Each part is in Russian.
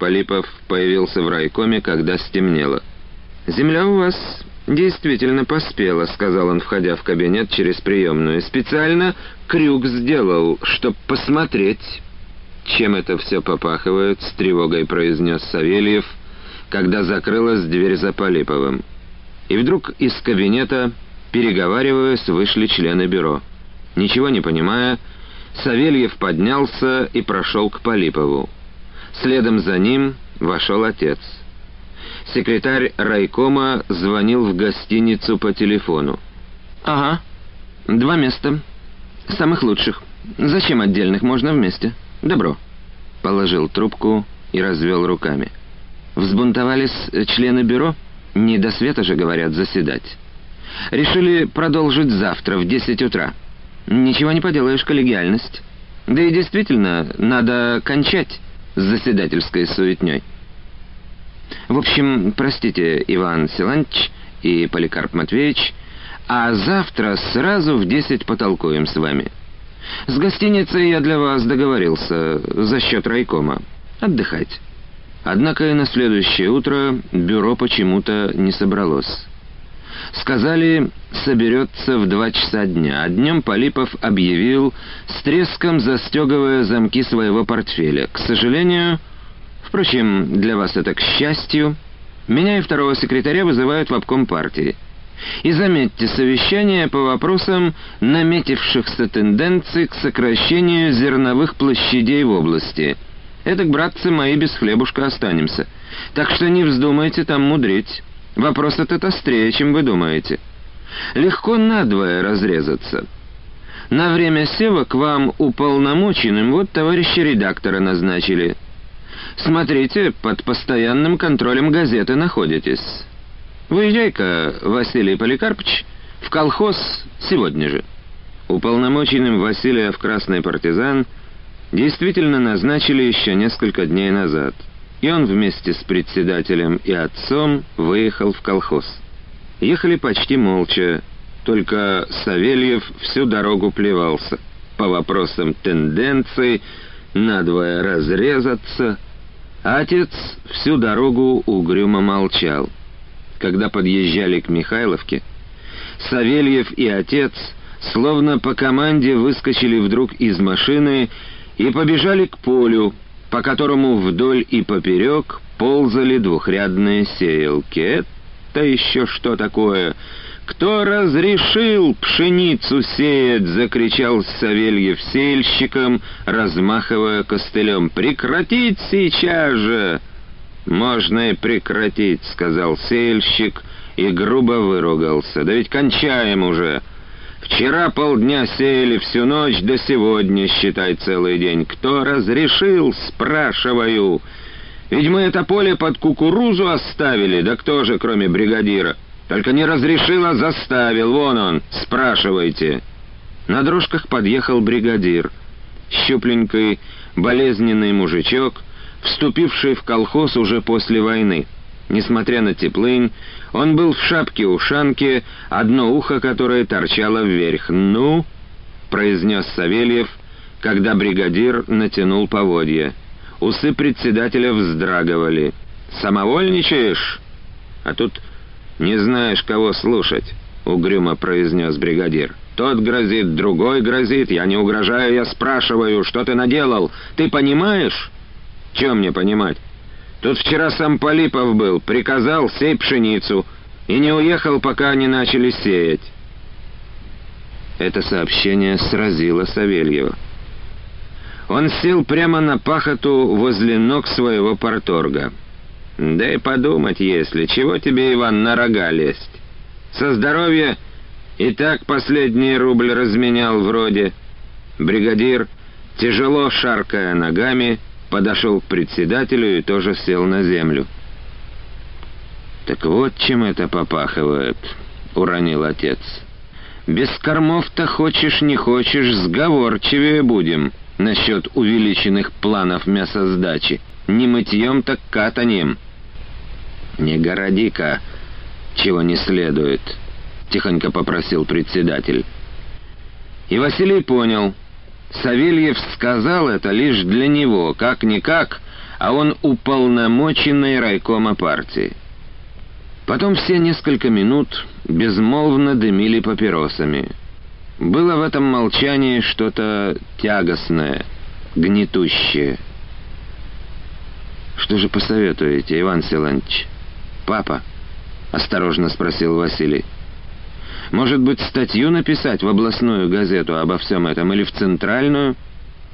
Полипов появился в райкоме, когда стемнело. «Земля у вас действительно поспела», — сказал он, входя в кабинет через приемную. «Специально крюк сделал, чтоб посмотреть». «Чем это все попахивает?» — с тревогой произнес Савельев, когда закрылась дверь за Полиповым. И вдруг из кабинета, переговариваясь, вышли члены бюро. Ничего не понимая, Савельев поднялся и прошел к Полипову. Следом за ним вошел отец. Секретарь райкома звонил в гостиницу по телефону. «Ага, два места. Самых лучших. Зачем отдельных? Можно вместе. Добро». Положил трубку и развел руками. Взбунтовались члены бюро? Не до света же, говорят, заседать. Решили продолжить завтра в 10 утра. Ничего не поделаешь, коллегиальность. Да и действительно, надо кончать с заседательской суетней. В общем, простите, Иван Силантьевич и Поликарп Матвеевич, а завтра сразу в десять потолкуем с вами. С гостиницей я для вас договорился за счет райкома. Отдыхать. Однако и на следующее утро бюро почему-то не собралось. Сказали, соберется в два часа дня, а днем Полипов объявил, с треском застегивая замки своего портфеля. К сожалению, впрочем, для вас это к счастью, меня и второго секретаря вызывают в обком партии. И заметьте, совещание по вопросам наметившихся тенденций к сокращению зерновых площадей в области. Это, братцы мои, без хлебушка останемся. Так что не вздумайте там мудрить. Вопрос этот острее, чем вы думаете. Легко надвое разрезаться. На время сева к вам уполномоченным вот товарища редактора назначили. Смотрите, под постоянным контролем газеты находитесь. Выезжай-ка, Василий Поликарпович, в колхоз сегодня же. Уполномоченным Василия в «Красный партизан» действительно назначили еще несколько дней назад — и он вместе с председателем и отцом выехал в колхоз. Ехали почти молча, только Савельев всю дорогу плевался по вопросам тенденций, надвое разрезаться, а отец всю дорогу угрюмо молчал. Когда подъезжали к Михайловке, Савельев и отец словно по команде выскочили вдруг из машины и побежали к полю, по которому вдоль и поперек ползали двухрядные сеялки. Это еще что такое? «Кто разрешил пшеницу сеять?» — закричал Савельев сеяльщиком, размахивая костылем. «Прекратить сейчас же!» «Можно и прекратить», — сказал сеяльщик и грубо выругался. «Да ведь кончаем уже!» Вчера полдня сеяли всю ночь, до сегодня, считай, целый день. Кто разрешил, спрашиваю. Ведь мы это поле под кукурузу оставили, да кто же, кроме бригадира? Только не разрешил, а заставил, вон он, спрашивайте. На дрожках подъехал бригадир. Щупленький, болезненный мужичок, вступивший в колхоз уже после войны. Несмотря на теплынь, он был в шапке-ушанке, одно ухо которое торчало вверх. «Ну?» — произнес Савельев, когда бригадир натянул поводья. Усы председателя вздрагивали. «Самовольничаешь? А тут не знаешь, кого слушать», — угрюмо произнес бригадир. «Тот грозит, другой грозит. Я не угрожаю, я спрашиваю, что ты наделал. Ты понимаешь?» «Чем мне понимать?» Тут вчера сам Полипов был, приказал сей пшеницу, и не уехал, пока они начали сеять. Это сообщение сразило Савельева. Он сел прямо на пахоту возле ног своего порторга. Да и подумать, если, чего тебе, Иван, на рога лезть? Со здоровья и так последний рубль разменял вроде. Бригадир, тяжело шаркая ногами, подошел к председателю и тоже сел на землю. «Так вот чем это попахивает», — уронил отец. «Без кормов-то хочешь не хочешь, сговорчивее будем насчет увеличенных планов мясосдачи. Не мытьем, так катанием». «Не городи-ка, чего не следует», — тихонько попросил председатель. И Василий понял — Савельев сказал это лишь для него, как-никак, а он уполномоченный райкома партии. Потом все несколько минут безмолвно дымили папиросами. Было в этом молчании что-то тягостное, гнетущее. «Что же посоветуете, Иван Силантьевич?» «Папа?» — осторожно спросил Василий. «Может быть, статью написать в областную газету обо всем этом или в центральную?»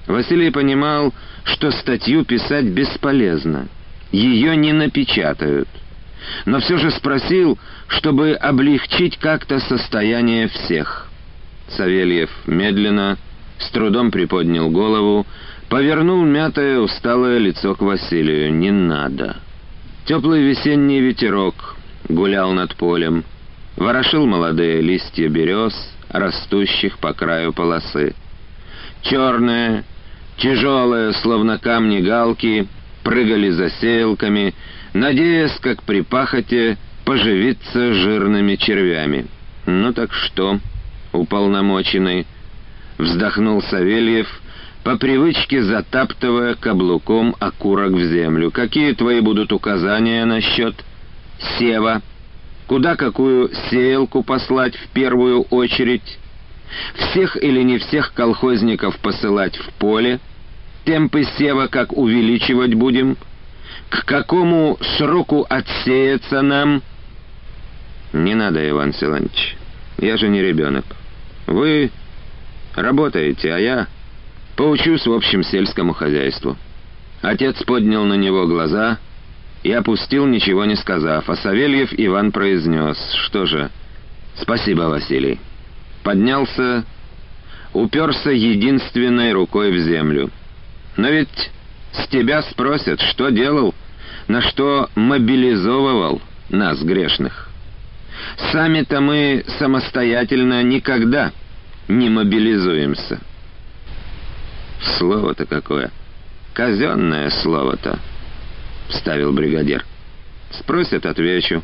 Василий понимал, что статью писать бесполезно. Ее не напечатают. Но все же спросил, чтобы облегчить как-то состояние всех. Савельев медленно, с трудом приподнял голову, повернул мятое усталое лицо к Василию. «Не надо». Теплый весенний ветерок гулял над полем, ворошил молодые листья берез, растущих по краю полосы. Черные, тяжелые, словно камни галки, прыгали за сеялками, надеясь, как при пахоте, поживиться жирными червями. «Ну так что?» уполномоченный, вздохнул Савельев, по привычке затаптывая каблуком окурок в землю. «Какие твои будут указания насчет сева? Куда какую сеялку послать в первую очередь? Всех или не всех колхозников посылать в поле? Темпы сева как увеличивать будем? К какому сроку отсеяться нам?» «Не надо, Иван Силантьевич, я же не ребенок. Вы работаете, а я поучусь в общем сельскому хозяйству». Отец поднял на него глаза и опустил, ничего не сказав, а Савельев Иван произнес, что же, «Спасибо, Василий». Поднялся, уперся единственной рукой в землю. «Но ведь с тебя спросят, что делал, на что мобилизовывал нас, грешных». Сами-то мы самостоятельно никогда не мобилизуемся. Слово-то какое. Казенное слово-то, вставил бригадир. Спросят, отвечу.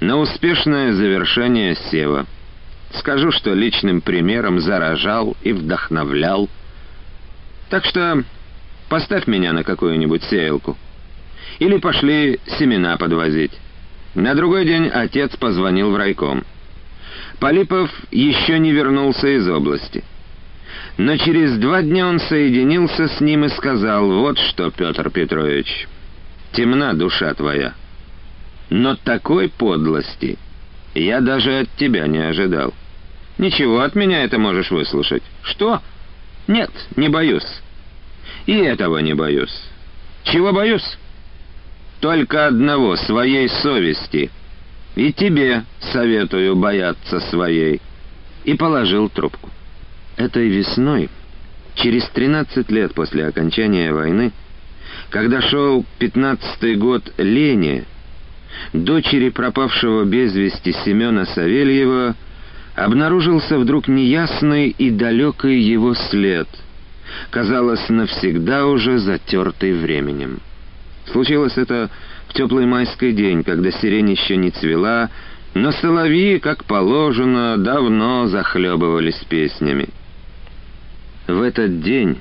На успешное завершение сева. Скажу, что личным примером заражал и вдохновлял. Так что поставь меня на какую-нибудь сеялку. Или пошли семена подвозить. На другой день отец позвонил в райком. Полипов еще не вернулся из области. Но через два дня он соединился с ним и сказал, «Вот что, Петр Петрович, темна душа твоя. Но такой подлости я даже от тебя не ожидал. Ничего, от меня это можешь выслушать. Что? Нет, не боюсь. И этого не боюсь. Чего боюсь? только одного — своей совести. И тебе советую бояться своей». И положил трубку. Этой весной, через 13 лет после окончания войны, когда шел пятнадцатый год Лени, дочери пропавшего без вести Семена Савельева, обнаружился вдруг неясный и далекий его след, казалось, навсегда уже затертый временем. Случилось это в теплый майский день, когда сирень еще не цвела, но соловьи, как положено, давно захлебывались песнями. В этот день,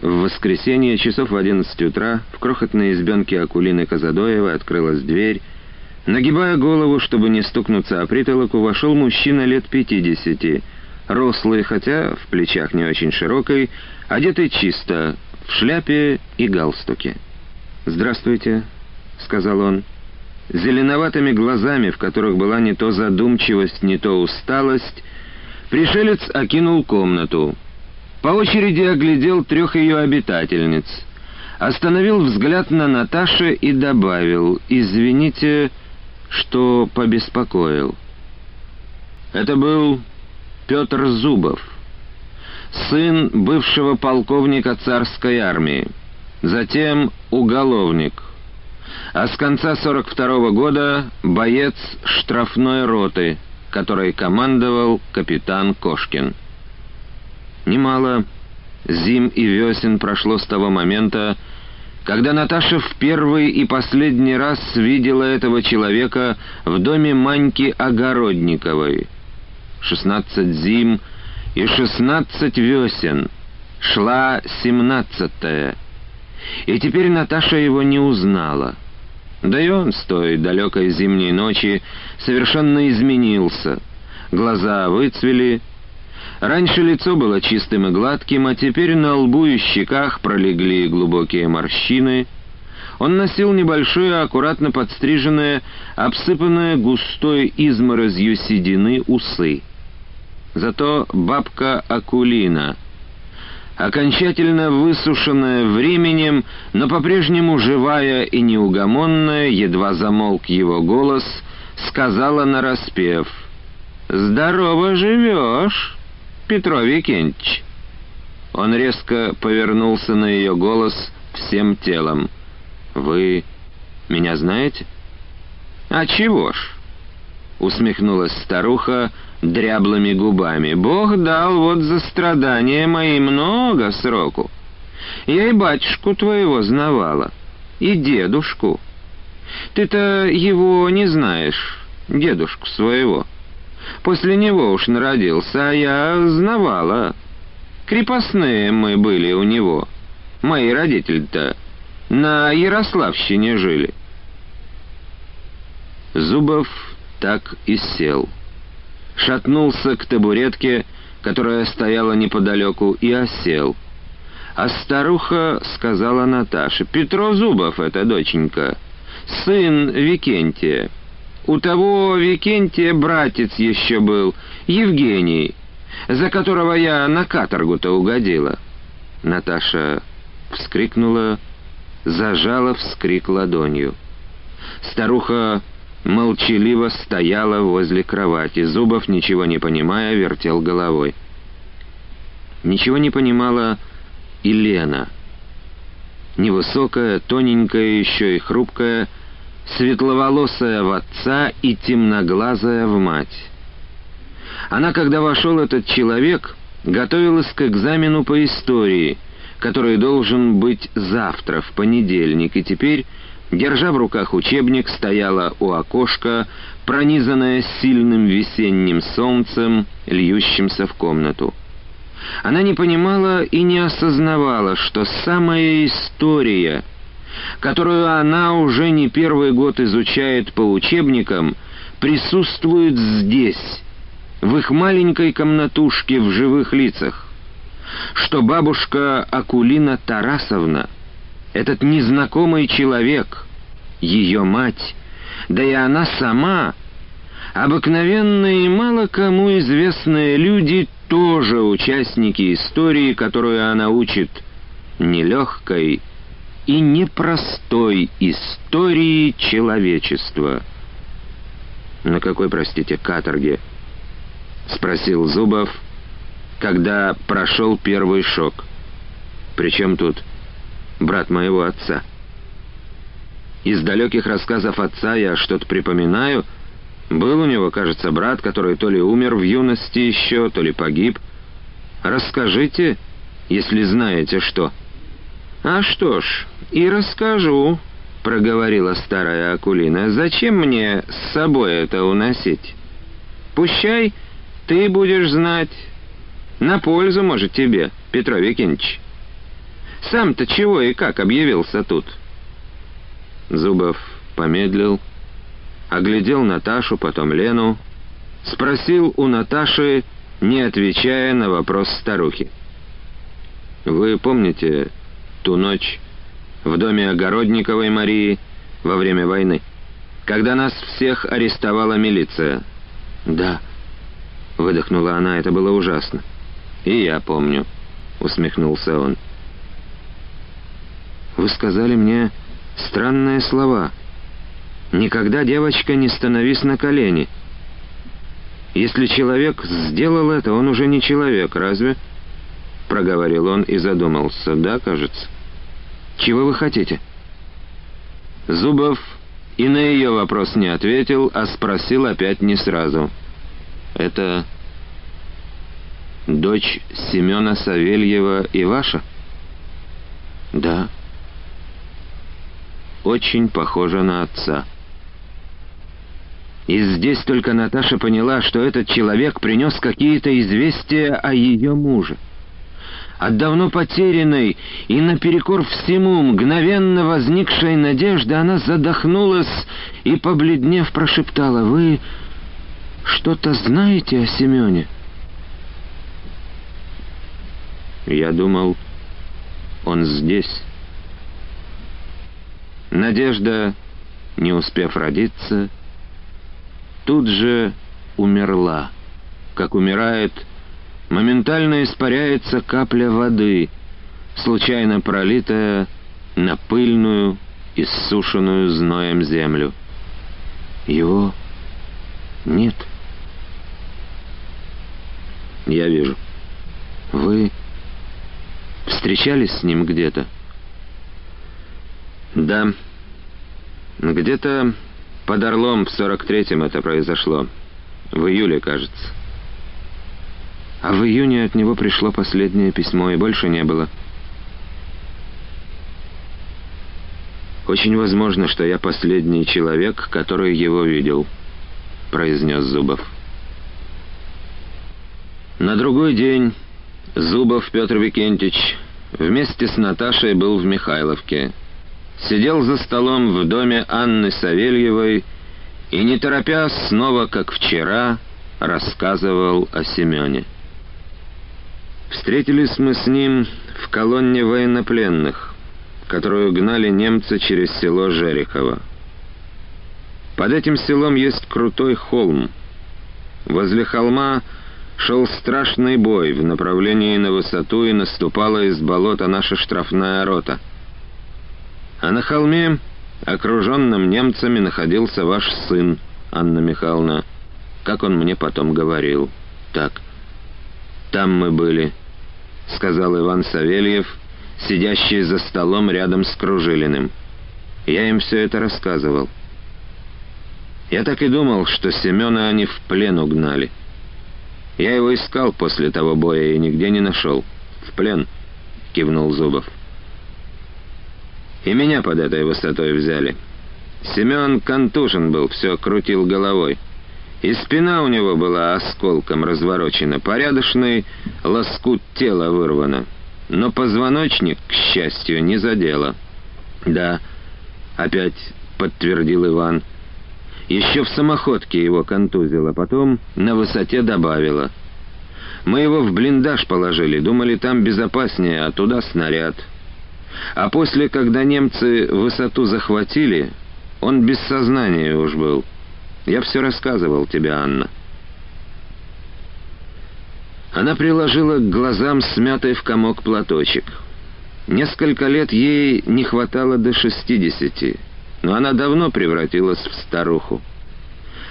в воскресенье, часов в одиннадцать утра, в крохотной избенке Акулины Казадоевой открылась дверь. Нагибая голову, чтобы не стукнуться о притолоку, вошел мужчина лет пятидесяти, рослый, хотя в плечах не очень широкой, одетый чисто, в шляпе и галстуке. «Здравствуйте», — сказал он. Зеленоватыми глазами, в которых была не то задумчивость, не то усталость, пришелец окинул комнату. По очереди оглядел трех ее обитательниц. Остановил взгляд на Наташе и добавил «Извините, что побеспокоил». Это был Петр Зубов, сын бывшего полковника царской армии затем уголовник, а с конца 42 -го года боец штрафной роты, которой командовал капитан Кошкин. Немало зим и весен прошло с того момента, когда Наташа в первый и последний раз видела этого человека в доме Маньки Огородниковой. Шестнадцать зим и шестнадцать весен. Шла семнадцатая. И теперь Наташа его не узнала. Да и он с той далекой зимней ночи совершенно изменился. Глаза выцвели. Раньше лицо было чистым и гладким, а теперь на лбу и щеках пролегли глубокие морщины. Он носил небольшое, аккуратно подстриженное, обсыпанное густой изморозью седины усы. Зато бабка Акулина — окончательно высушенная временем, но по-прежнему живая и неугомонная, едва замолк его голос, сказала нараспев «Здорово живешь, Петро Викентьевич». Он резко повернулся на ее голос всем телом. «Вы меня знаете?» «А чего ж?» — усмехнулась старуха, — дряблыми губами. «Бог дал вот за страдания мои много сроку. Я и батюшку твоего знавала, и дедушку. Ты-то его не знаешь, дедушку своего. После него уж народился, а я знавала. Крепостные мы были у него. Мои родители-то на Ярославщине жили». Зубов так и сел шатнулся к табуретке, которая стояла неподалеку, и осел. А старуха сказала Наташе, «Петро Зубов это, доченька, сын Викентия. У того Викентия братец еще был, Евгений, за которого я на каторгу-то угодила». Наташа вскрикнула, зажала вскрик ладонью. Старуха молчаливо стояла возле кровати. Зубов, ничего не понимая, вертел головой. Ничего не понимала и Лена. Невысокая, тоненькая, еще и хрупкая, светловолосая в отца и темноглазая в мать. Она, когда вошел этот человек, готовилась к экзамену по истории, который должен быть завтра, в понедельник, и теперь Держа в руках учебник, стояла у окошка, пронизанная сильным весенним солнцем, льющимся в комнату. Она не понимала и не осознавала, что самая история, которую она уже не первый год изучает по учебникам, присутствует здесь, в их маленькой комнатушке в живых лицах, что бабушка Акулина Тарасовна — этот незнакомый человек, ее мать, да и она сама, обыкновенные мало кому известные люди, тоже участники истории, которую она учит, нелегкой и непростой истории человечества. «На какой, простите, каторге?» — спросил Зубов, когда прошел первый шок. «Причем тут брат моего отца. Из далеких рассказов отца я что-то припоминаю. Был у него, кажется, брат, который то ли умер в юности еще, то ли погиб. Расскажите, если знаете что. А что ж, и расскажу, проговорила старая Акулина. Зачем мне с собой это уносить? Пущай, ты будешь знать. На пользу, может, тебе, Петро Викентьевич. Сам-то чего и как объявился тут?» Зубов помедлил, оглядел Наташу, потом Лену, спросил у Наташи, не отвечая на вопрос старухи. «Вы помните ту ночь в доме Огородниковой Марии во время войны, когда нас всех арестовала милиция?» «Да», — выдохнула она, — «это было ужасно». «И я помню», — усмехнулся он. Вы сказали мне странные слова. Никогда, девочка, не становись на колени. Если человек сделал это, он уже не человек, разве? Проговорил он и задумался. Да, кажется. Чего вы хотите? Зубов и на ее вопрос не ответил, а спросил опять не сразу. Это дочь Семена Савельева и ваша? Да очень похожа на отца. И здесь только Наташа поняла, что этот человек принес какие-то известия о ее муже. От давно потерянной и наперекор всему мгновенно возникшей надежды она задохнулась и, побледнев, прошептала, «Вы что-то знаете о Семене?» Я думал, он здесь. Надежда, не успев родиться, тут же умерла, как умирает моментально испаряется капля воды, случайно пролитая на пыльную, иссушенную зноем землю. Его нет. Я вижу. Вы встречались с ним где-то? Да. Где-то под Орлом в сорок третьем это произошло. В июле, кажется. А в июне от него пришло последнее письмо, и больше не было. «Очень возможно, что я последний человек, который его видел», — произнес Зубов. На другой день Зубов Петр Викентич вместе с Наташей был в Михайловке. Сидел за столом в доме Анны Савельевой и, не торопясь, снова, как вчера, рассказывал о Семене. Встретились мы с ним в колонне военнопленных, которую гнали немцы через село Жерехово. Под этим селом есть крутой холм. Возле холма шел страшный бой в направлении на высоту и наступала из болота наша штрафная рота. А на холме, окруженном немцами, находился ваш сын, Анна Михайловна, как он мне потом говорил. Так, там мы были. — сказал Иван Савельев, сидящий за столом рядом с Кружилиным. Я им все это рассказывал. Я так и думал, что Семена они в плен угнали. Я его искал после того боя и нигде не нашел. В плен, — кивнул Зубов. И меня под этой высотой взяли. Семен контужен был, все крутил головой. И спина у него была осколком разворочена, порядочный лоскут тела вырвано. Но позвоночник, к счастью, не задело. «Да», — опять подтвердил Иван. «Еще в самоходке его контузило, потом на высоте добавило. Мы его в блиндаж положили, думали, там безопаснее, а туда снаряд. А после, когда немцы высоту захватили, он без сознания уж был». Я все рассказывал тебе, Анна». Она приложила к глазам смятый в комок платочек. Несколько лет ей не хватало до шестидесяти, но она давно превратилась в старуху.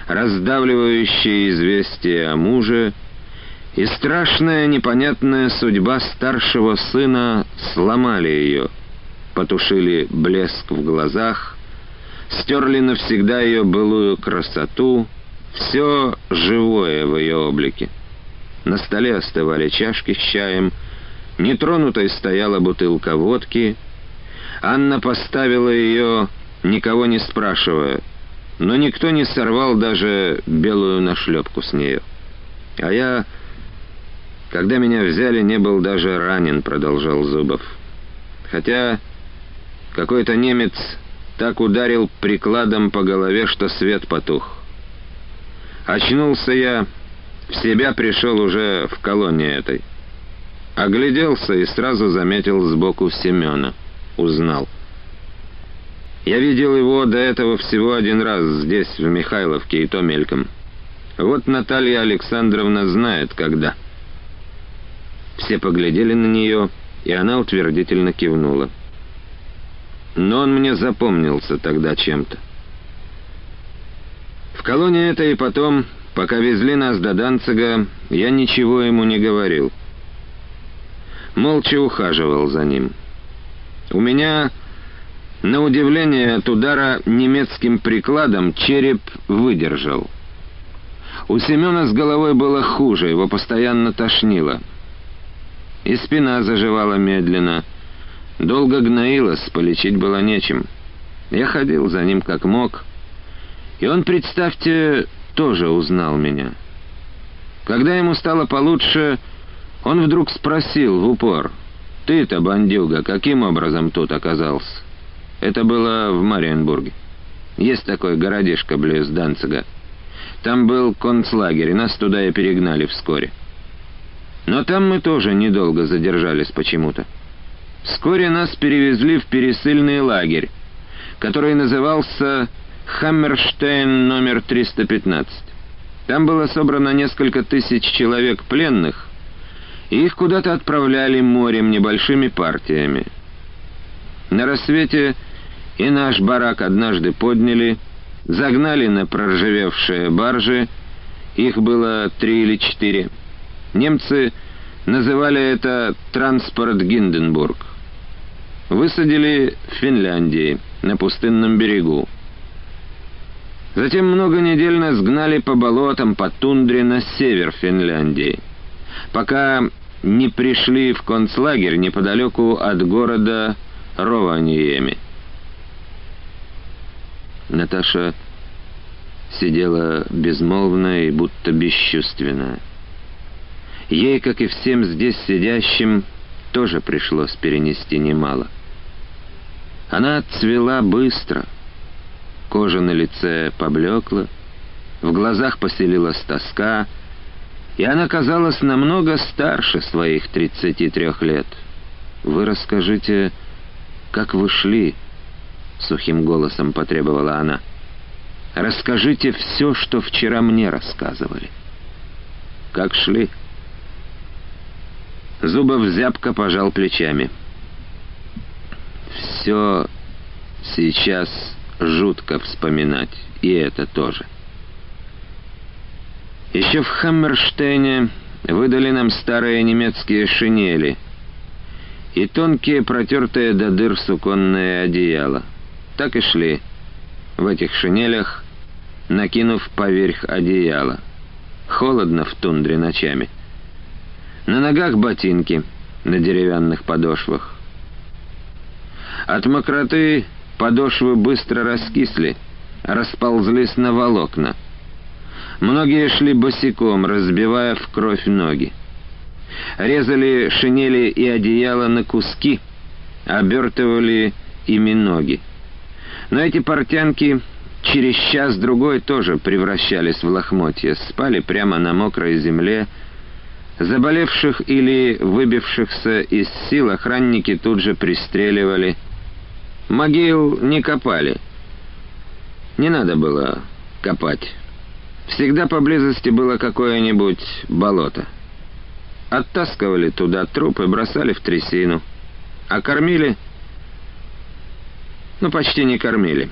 Раздавливающее известие о муже и страшная непонятная судьба старшего сына сломали ее, потушили блеск в глазах, стерли навсегда ее былую красоту, все живое в ее облике. На столе остывали чашки с чаем, нетронутой стояла бутылка водки. Анна поставила ее, никого не спрашивая, но никто не сорвал даже белую нашлепку с нее. А я, когда меня взяли, не был даже ранен, продолжал Зубов. Хотя какой-то немец так ударил прикладом по голове, что свет потух. Очнулся я, в себя пришел уже в колонии этой. Огляделся и сразу заметил сбоку Семена. Узнал. Я видел его до этого всего один раз здесь, в Михайловке, и то мельком. Вот Наталья Александровна знает, когда. Все поглядели на нее, и она утвердительно кивнула но он мне запомнился тогда чем-то. В колонии это и потом, пока везли нас до Данцига, я ничего ему не говорил. Молча ухаживал за ним. У меня, на удивление от удара немецким прикладом, череп выдержал. У Семена с головой было хуже, его постоянно тошнило. И спина заживала медленно — Долго гноилась, полечить было нечем. Я ходил за ним как мог. И он, представьте, тоже узнал меня. Когда ему стало получше, Он вдруг спросил в упор, «Ты-то, бандюга, каким образом тут оказался?» Это было в Мариенбурге. Есть такой городишко близ Данцига. Там был концлагерь, и нас туда и перегнали вскоре. Но там мы тоже недолго задержались почему-то. Вскоре нас перевезли в пересыльный лагерь, который назывался Хаммерштейн номер 315. Там было собрано несколько тысяч человек пленных, и их куда-то отправляли морем небольшими партиями. На рассвете и наш барак однажды подняли, загнали на проржавевшие баржи, их было три или четыре. Немцы называли это «транспорт Гинденбург». Высадили в Финляндии, на пустынном берегу. Затем много недель нас гнали по болотам, по тундре на север Финляндии, пока не пришли в концлагерь неподалеку от города Рованиеми. Наташа сидела безмолвная и будто бесчувственная. Ей, как и всем здесь сидящим, тоже пришлось перенести немало. Она отцвела быстро, кожа на лице поблекла, в глазах поселилась тоска, и она казалась намного старше своих 33 лет. «Вы расскажите, как вы шли?» — сухим голосом потребовала она. «Расскажите все, что вчера мне рассказывали». «Как шли?» Зубов зябко пожал плечами. «Все сейчас жутко вспоминать, и это тоже». Еще в Хаммерштейне выдали нам старые немецкие шинели и тонкие протертые до дыр суконные одеяла. Так и шли в этих шинелях, накинув поверх одеяла. Холодно в тундре ночами. На ногах ботинки на деревянных подошвах. От мокроты подошвы быстро раскисли, расползлись на волокна. Многие шли босиком, разбивая в кровь ноги. Резали шинели и одеяло на куски, обертывали ими ноги. Но эти портянки через час-другой тоже превращались в лохмотья, спали прямо на мокрой земле, Заболевших или выбившихся из сил охранники тут же пристреливали. Могил не копали. Не надо было копать. Всегда поблизости было какое-нибудь болото. Оттаскивали туда труп и бросали в трясину. А кормили? Ну, почти не кормили.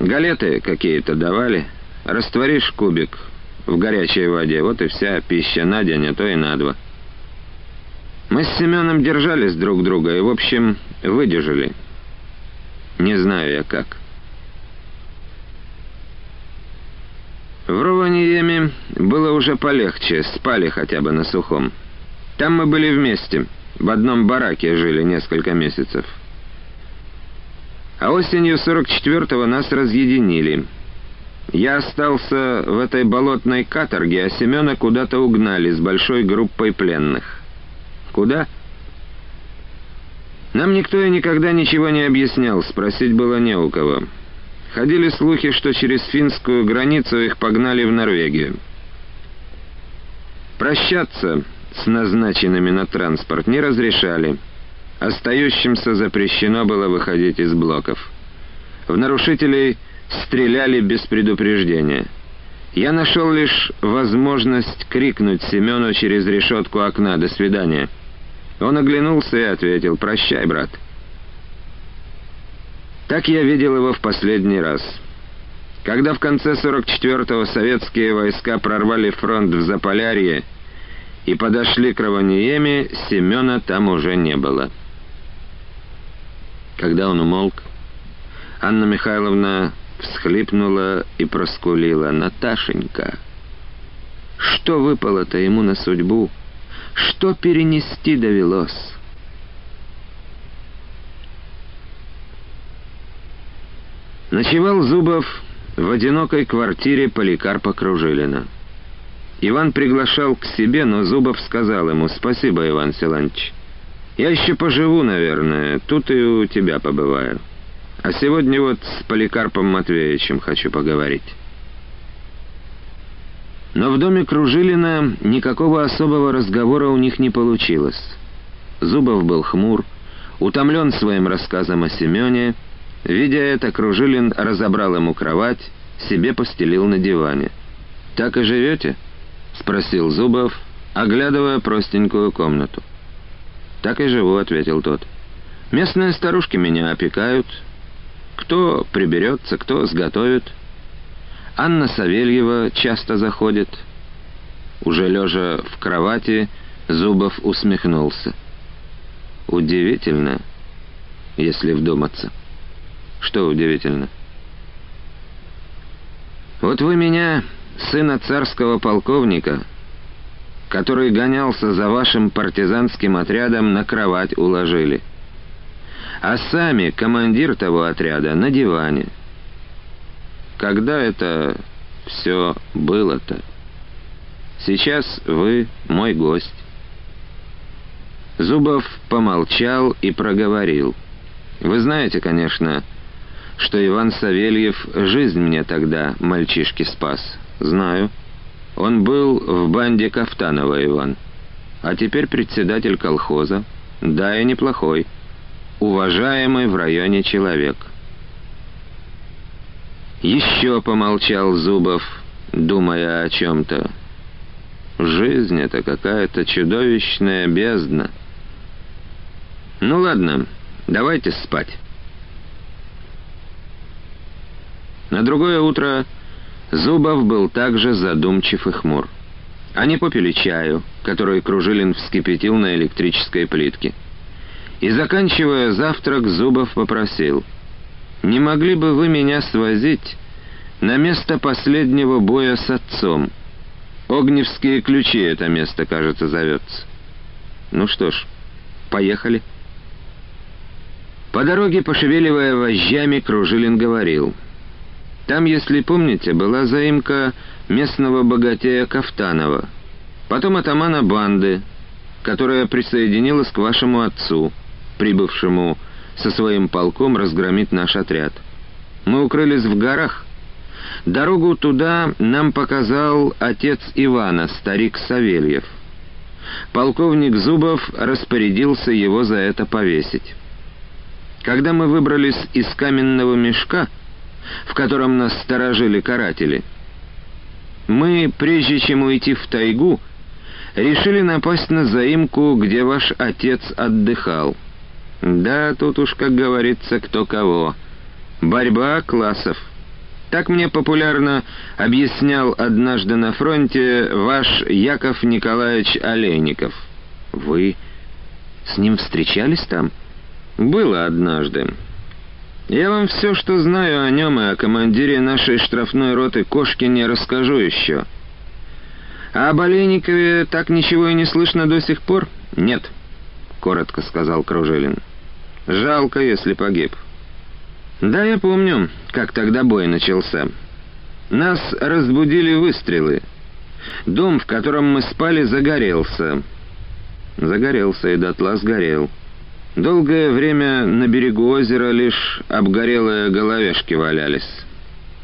Галеты какие-то давали. Растворишь кубик, в горячей воде. Вот и вся пища на день, а то и на два. Мы с Семеном держались друг друга и, в общем, выдержали. Не знаю я как. В Рованиеме было уже полегче, спали хотя бы на сухом. Там мы были вместе, в одном бараке жили несколько месяцев. А осенью 44-го нас разъединили — я остался в этой болотной каторге, а Семена куда-то угнали с большой группой пленных. Куда? Нам никто и никогда ничего не объяснял, спросить было не у кого. Ходили слухи, что через финскую границу их погнали в Норвегию. Прощаться с назначенными на транспорт не разрешали. Остающимся запрещено было выходить из блоков. В нарушителей стреляли без предупреждения. Я нашел лишь возможность крикнуть Семену через решетку окна «До свидания». Он оглянулся и ответил «Прощай, брат». Так я видел его в последний раз. Когда в конце 44-го советские войска прорвали фронт в Заполярье и подошли к Раваниеме, Семена там уже не было. Когда он умолк, Анна Михайловна всхлипнула и проскулила. «Наташенька, что выпало-то ему на судьбу? Что перенести довелось?» Ночевал Зубов в одинокой квартире Поликарпа Кружилина. Иван приглашал к себе, но Зубов сказал ему «Спасибо, Иван Силантьевич. Я еще поживу, наверное, тут и у тебя побываю. А сегодня вот с Поликарпом Матвеевичем хочу поговорить». Но в доме Кружилина никакого особого разговора у них не получилось. Зубов был хмур, утомлен своим рассказом о Семене. Видя это, Кружилин разобрал ему кровать, себе постелил на диване. «Так и живете?» — спросил Зубов, оглядывая простенькую комнату. «Так и живу», — ответил тот. «Местные старушки меня опекают. Кто приберется, кто сготовит». Анна Савельева часто заходит. Уже лежа в кровати, Зубов усмехнулся. Удивительно, если вдуматься. Что удивительно? Вот вы меня, сына царского полковника, который гонялся за вашим партизанским отрядом, на кровать уложили. А сами командир того отряда на диване — когда это все было-то? Сейчас вы мой гость. Зубов помолчал и проговорил. Вы знаете, конечно, что Иван Савельев жизнь мне тогда, мальчишки, спас. Знаю. Он был в банде Кафтанова, Иван. А теперь председатель колхоза. Да, и неплохой. Уважаемый в районе человек. Еще помолчал Зубов, думая о чем-то. Жизнь — это какая-то чудовищная бездна. Ну ладно, давайте спать. На другое утро Зубов был также задумчив и хмур. Они попили чаю, который Кружилин вскипятил на электрической плитке. И, заканчивая завтрак, Зубов попросил — не могли бы вы меня свозить на место последнего боя с отцом? Огневские ключи это место, кажется, зовется. Ну что ж, поехали. По дороге, пошевеливая вожжами, Кружилин говорил. Там, если помните, была заимка местного богатея Кафтанова, потом атамана банды, которая присоединилась к вашему отцу, прибывшему со своим полком разгромить наш отряд. Мы укрылись в горах. Дорогу туда нам показал отец Ивана, старик Савельев. Полковник Зубов распорядился его за это повесить. Когда мы выбрались из каменного мешка, в котором нас сторожили каратели, мы, прежде чем уйти в тайгу, решили напасть на заимку, где ваш отец отдыхал. Да, тут уж, как говорится, кто кого. Борьба классов. Так мне популярно объяснял однажды на фронте ваш Яков Николаевич Олейников. Вы с ним встречались там? Было однажды. Я вам все, что знаю о нем и о командире нашей штрафной роты Кошкине, расскажу еще. А об Олейникове так ничего и не слышно до сих пор? Нет, — коротко сказал Кружилин. Жалко, если погиб. Да, я помню, как тогда бой начался. Нас разбудили выстрелы. Дом, в котором мы спали, загорелся. Загорелся и дотла сгорел. Долгое время на берегу озера лишь обгорелые головешки валялись.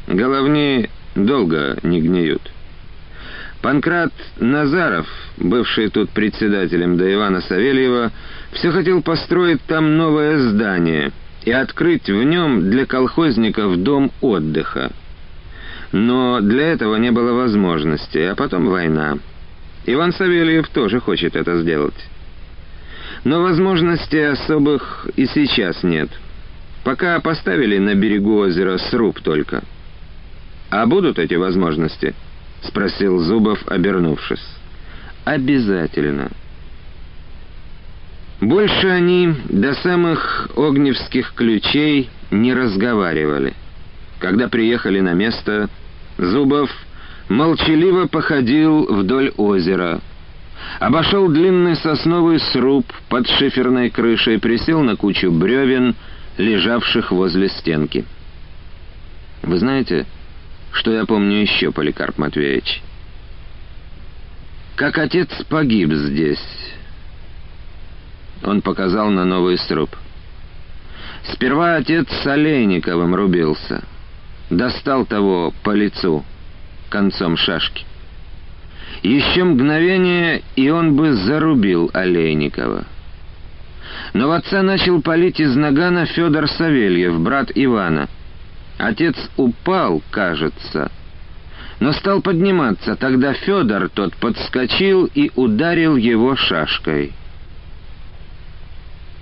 Головни долго не гниют. Панкрат Назаров, бывший тут председателем до Ивана Савельева, все хотел построить там новое здание и открыть в нем для колхозников дом отдыха. Но для этого не было возможности, а потом война. Иван Савельев тоже хочет это сделать. Но возможностей особых и сейчас нет. Пока поставили на берегу озера сруб только. А будут эти возможности —— спросил Зубов, обернувшись. «Обязательно». Больше они до самых огневских ключей не разговаривали. Когда приехали на место, Зубов молчаливо походил вдоль озера, обошел длинный сосновый сруб под шиферной крышей, присел на кучу бревен, лежавших возле стенки. «Вы знаете...» Что я помню еще, Поликарп Матвеевич? как отец погиб здесь. Он показал на новый сруб. Сперва отец с Олейниковым рубился. Достал того по лицу концом шашки. Еще мгновение, и он бы зарубил Олейникова. Но в отца начал палить из нагана Федор Савельев, брат Ивана. Отец упал, кажется, но стал подниматься. Тогда Федор тот подскочил и ударил его шашкой.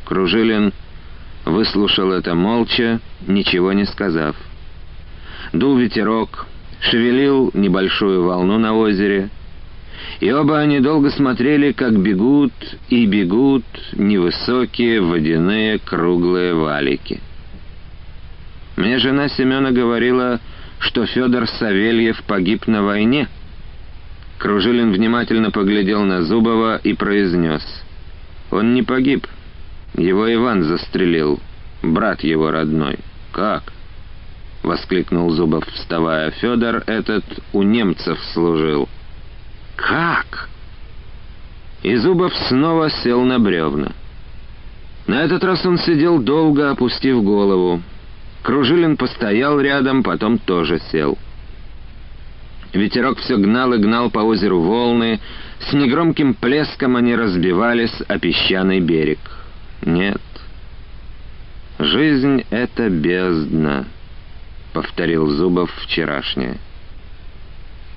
Кружилин выслушал это молча, ничего не сказав. Дул ветерок, шевелил небольшую волну на озере, и оба они долго смотрели, как бегут и бегут невысокие водяные круглые валики. Мне жена Семена говорила, что Федор Савельев погиб на войне. Кружилин внимательно поглядел на Зубова и произнес. «Он не погиб. Его Иван застрелил, брат его родной. Как?» — воскликнул Зубов, вставая. «Федор этот у немцев служил». «Как?» И Зубов снова сел на бревна. На этот раз он сидел долго, опустив голову. Кружилин постоял рядом, потом тоже сел. Ветерок все гнал и гнал по озеру волны, с негромким плеском они разбивались о песчаный берег. Нет, жизнь — это бездна, — повторил Зубов вчерашнее.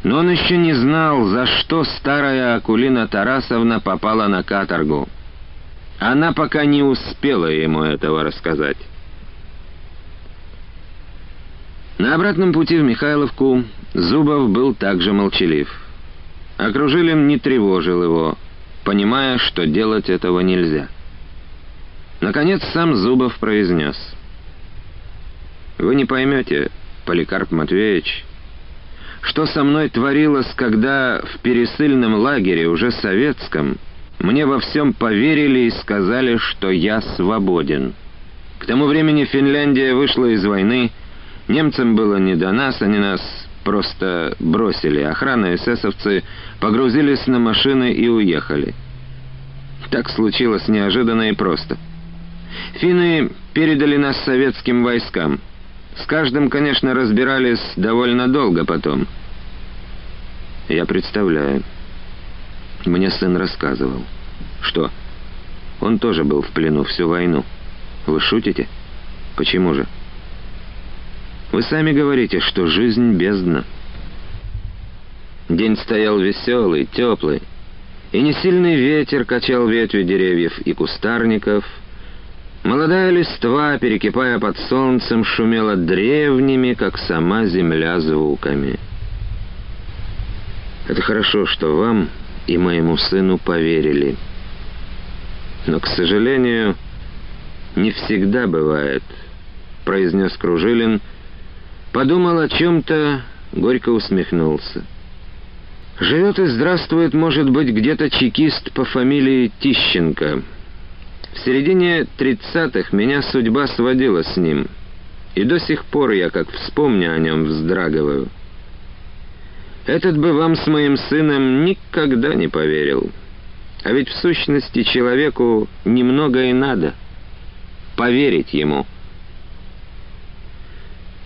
Но он еще не знал, за что старая Акулина Тарасовна попала на каторгу. Она пока не успела ему этого рассказать. На обратном пути в Михайловку Зубов был также молчалив. Окружилин не тревожил его, понимая, что делать этого нельзя. Наконец сам Зубов произнес. «Вы не поймете, Поликарп Матвеевич, что со мной творилось, когда в пересыльном лагере, уже советском, мне во всем поверили и сказали, что я свободен. К тому времени Финляндия вышла из войны, немцам было не до нас, они нас просто бросили. Охрана эсэсовцы погрузились на машины и уехали. Так случилось неожиданно и просто. Финны передали нас советским войскам — с каждым, конечно, разбирались довольно долго потом. Я представляю. Мне сын рассказывал. Что? Он тоже был в плену всю войну. Вы шутите? Почему же? Вы сами говорите, что жизнь бездна. День стоял веселый, теплый, и несильный ветер качал ветви деревьев и кустарников — Молодая листва, перекипая под солнцем, шумела древними, как сама земля, звуками. Это хорошо, что вам и моему сыну поверили. Но, к сожалению, не всегда бывает, произнес Кружилин, подумал о чем-то, горько усмехнулся. Живет и здравствует, может быть, где-то чекист по фамилии Тищенко — в середине тридцатых меня судьба сводила с ним, и до сих пор я, как вспомню о нем, вздрагиваю. Этот бы вам с моим сыном никогда не поверил. А ведь в сущности человеку немного и надо. Поверить ему.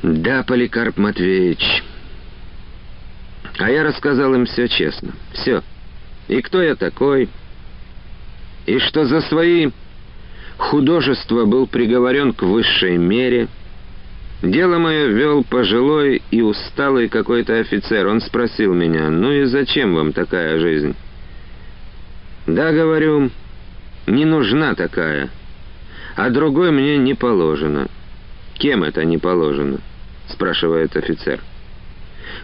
Да, Поликарп Матвеевич. А я рассказал им все честно. Все. И кто я такой, и что за свои художества был приговорен к высшей мере. Дело мое вел пожилой и усталый какой-то офицер. Он спросил меня, ну и зачем вам такая жизнь? Да, говорю, не нужна такая, а другой мне не положено. Кем это не положено? Спрашивает офицер.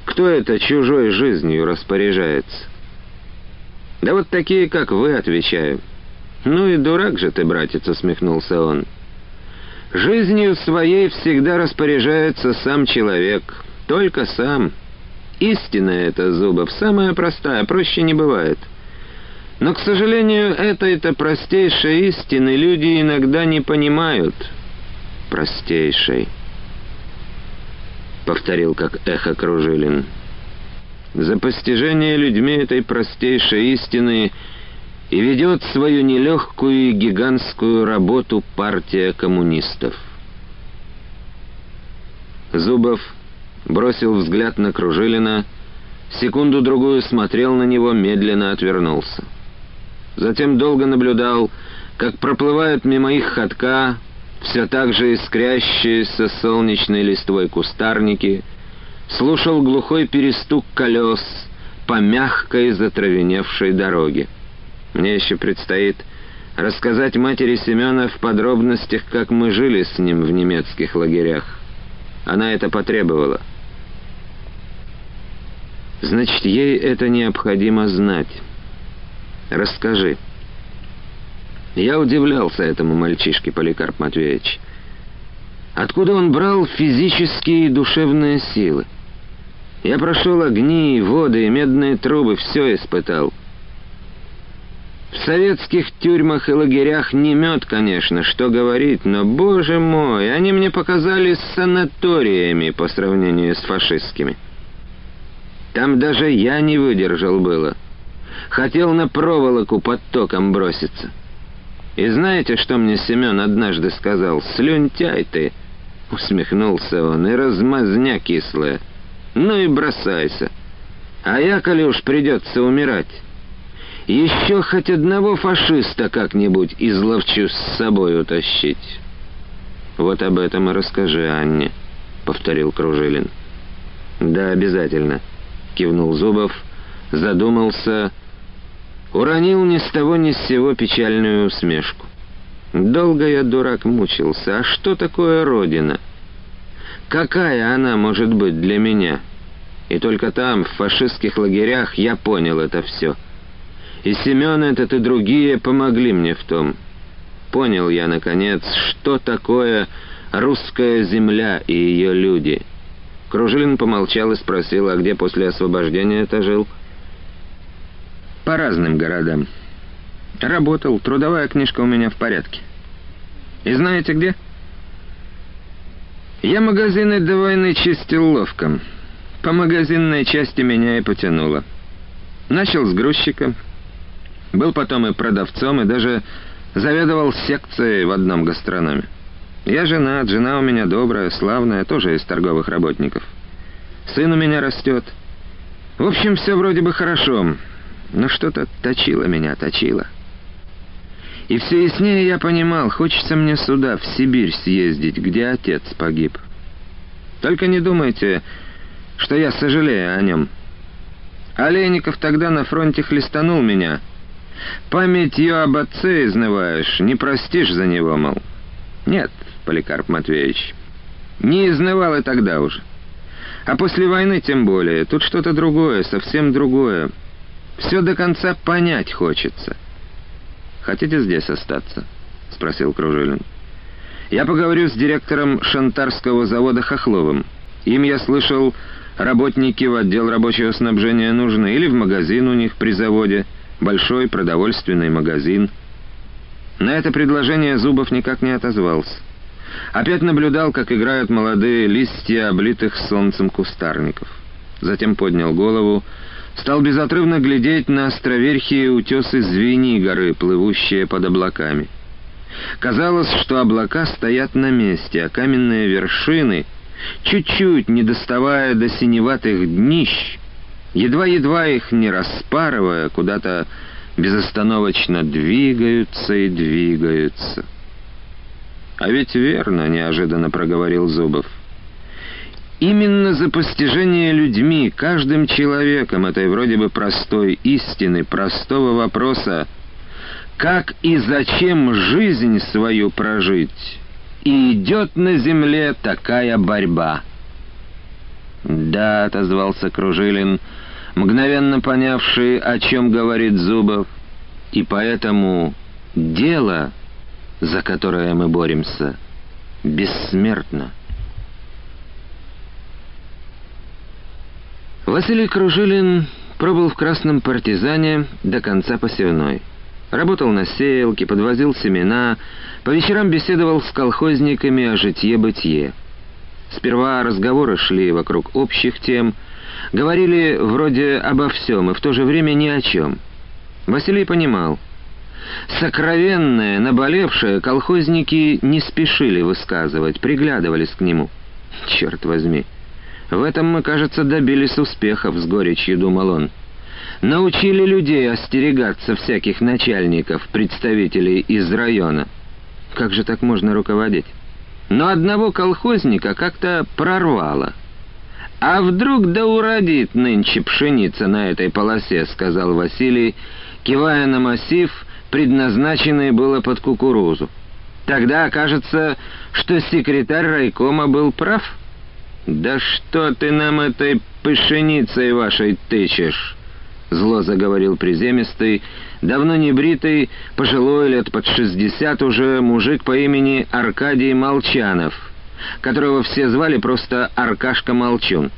Кто это чужой жизнью распоряжается? Да вот такие, как вы, отвечаю. «Ну и дурак же ты, братец», — усмехнулся он. «Жизнью своей всегда распоряжается сам человек, только сам. Истина эта, Зубов, самая простая, проще не бывает. Но, к сожалению, этой-то простейшей истины люди иногда не понимают». «Простейшей», — повторил как эхо Кружилин. За постижение людьми этой простейшей истины и ведет свою нелегкую и гигантскую работу партия коммунистов. Зубов бросил взгляд на Кружилина, секунду-другую смотрел на него, медленно отвернулся. Затем долго наблюдал, как проплывают мимо их ходка все так же искрящиеся солнечной листвой кустарники, слушал глухой перестук колес по мягкой затравеневшей дороге. Мне еще предстоит рассказать матери Семена в подробностях, как мы жили с ним в немецких лагерях. Она это потребовала. Значит, ей это необходимо знать. Расскажи. Я удивлялся этому мальчишке, Поликарп Матвеевич. Откуда он брал физические и душевные силы? Я прошел огни, воды медные трубы, все испытал. В советских тюрьмах и лагерях не мед, конечно, что говорить, но, боже мой, они мне показались санаториями по сравнению с фашистскими. Там даже я не выдержал было. Хотел на проволоку под током броситься. И знаете, что мне Семен однажды сказал? «Слюнтяй ты!» Усмехнулся он, и размазня кислая. «Ну и бросайся. А я, коли уж придется умирать, еще хоть одного фашиста как-нибудь изловчу с собой утащить». «Вот об этом и расскажи Анне», — повторил Кружилин. «Да, обязательно», — кивнул Зубов, задумался уронил ни с того ни с сего печальную усмешку. Долго я, дурак, мучился. А что такое Родина? Какая она может быть для меня? И только там, в фашистских лагерях, я понял это все. И Семен этот, и другие помогли мне в том. Понял я, наконец, что такое русская земля и ее люди. Кружилин помолчал и спросил, а где после освобождения это жил? — по разным городам. Работал, трудовая книжка у меня в порядке. И знаете где? Я магазины до войны чистил ловко. По магазинной части меня и потянуло. Начал с грузчика. Был потом и продавцом, и даже заведовал секцией в одном гастрономе. Я женат, жена у меня добрая, славная, тоже из торговых работников. Сын у меня растет. В общем, все вроде бы хорошо но что-то точило меня, точило. И все яснее я понимал, хочется мне сюда, в Сибирь съездить, где отец погиб. Только не думайте, что я сожалею о нем. Олейников тогда на фронте хлестанул меня. Памятью об отце изнываешь, не простишь за него, мол. Нет, Поликарп Матвеевич, не изнывал и тогда уже. А после войны тем более. Тут что-то другое, совсем другое. Все до конца понять хочется. Хотите здесь остаться? Спросил Кружилин. Я поговорю с директором Шантарского завода Хохловым. Им, я слышал, работники в отдел рабочего снабжения нужны. Или в магазин у них при заводе. Большой продовольственный магазин. На это предложение Зубов никак не отозвался. Опять наблюдал, как играют молодые листья облитых солнцем кустарников. Затем поднял голову, стал безотрывно глядеть на островерхие утесы Звени горы, плывущие под облаками. Казалось, что облака стоят на месте, а каменные вершины, чуть-чуть не доставая до синеватых днищ, едва-едва их не распарывая, куда-то безостановочно двигаются и двигаются. «А ведь верно», — неожиданно проговорил Зубов. — Именно за постижение людьми, каждым человеком этой вроде бы простой истины, простого вопроса, как и зачем жизнь свою прожить, и идет на земле такая борьба. «Да», — отозвался Кружилин, мгновенно понявший, о чем говорит Зубов, «и поэтому дело, за которое мы боремся, бессмертно». Василий Кружилин пробыл в «Красном партизане» до конца посевной. Работал на сеялке, подвозил семена, по вечерам беседовал с колхозниками о житье-бытие. Сперва разговоры шли вокруг общих тем, говорили вроде обо всем и в то же время ни о чем. Василий понимал. Сокровенное, наболевшее колхозники не спешили высказывать, приглядывались к нему. Черт возьми, в этом мы, кажется, добились успехов, с горечью думал он. Научили людей остерегаться всяких начальников, представителей из района. Как же так можно руководить? Но одного колхозника как-то прорвало. «А вдруг да уродит нынче пшеница на этой полосе», — сказал Василий, кивая на массив, предназначенный было под кукурузу. «Тогда окажется, что секретарь райкома был прав». «Да что ты нам этой пшеницей вашей тычешь?» Зло заговорил приземистый, давно не бритый, пожилой лет под шестьдесят уже мужик по имени Аркадий Молчанов, которого все звали просто Аркашка Молчун.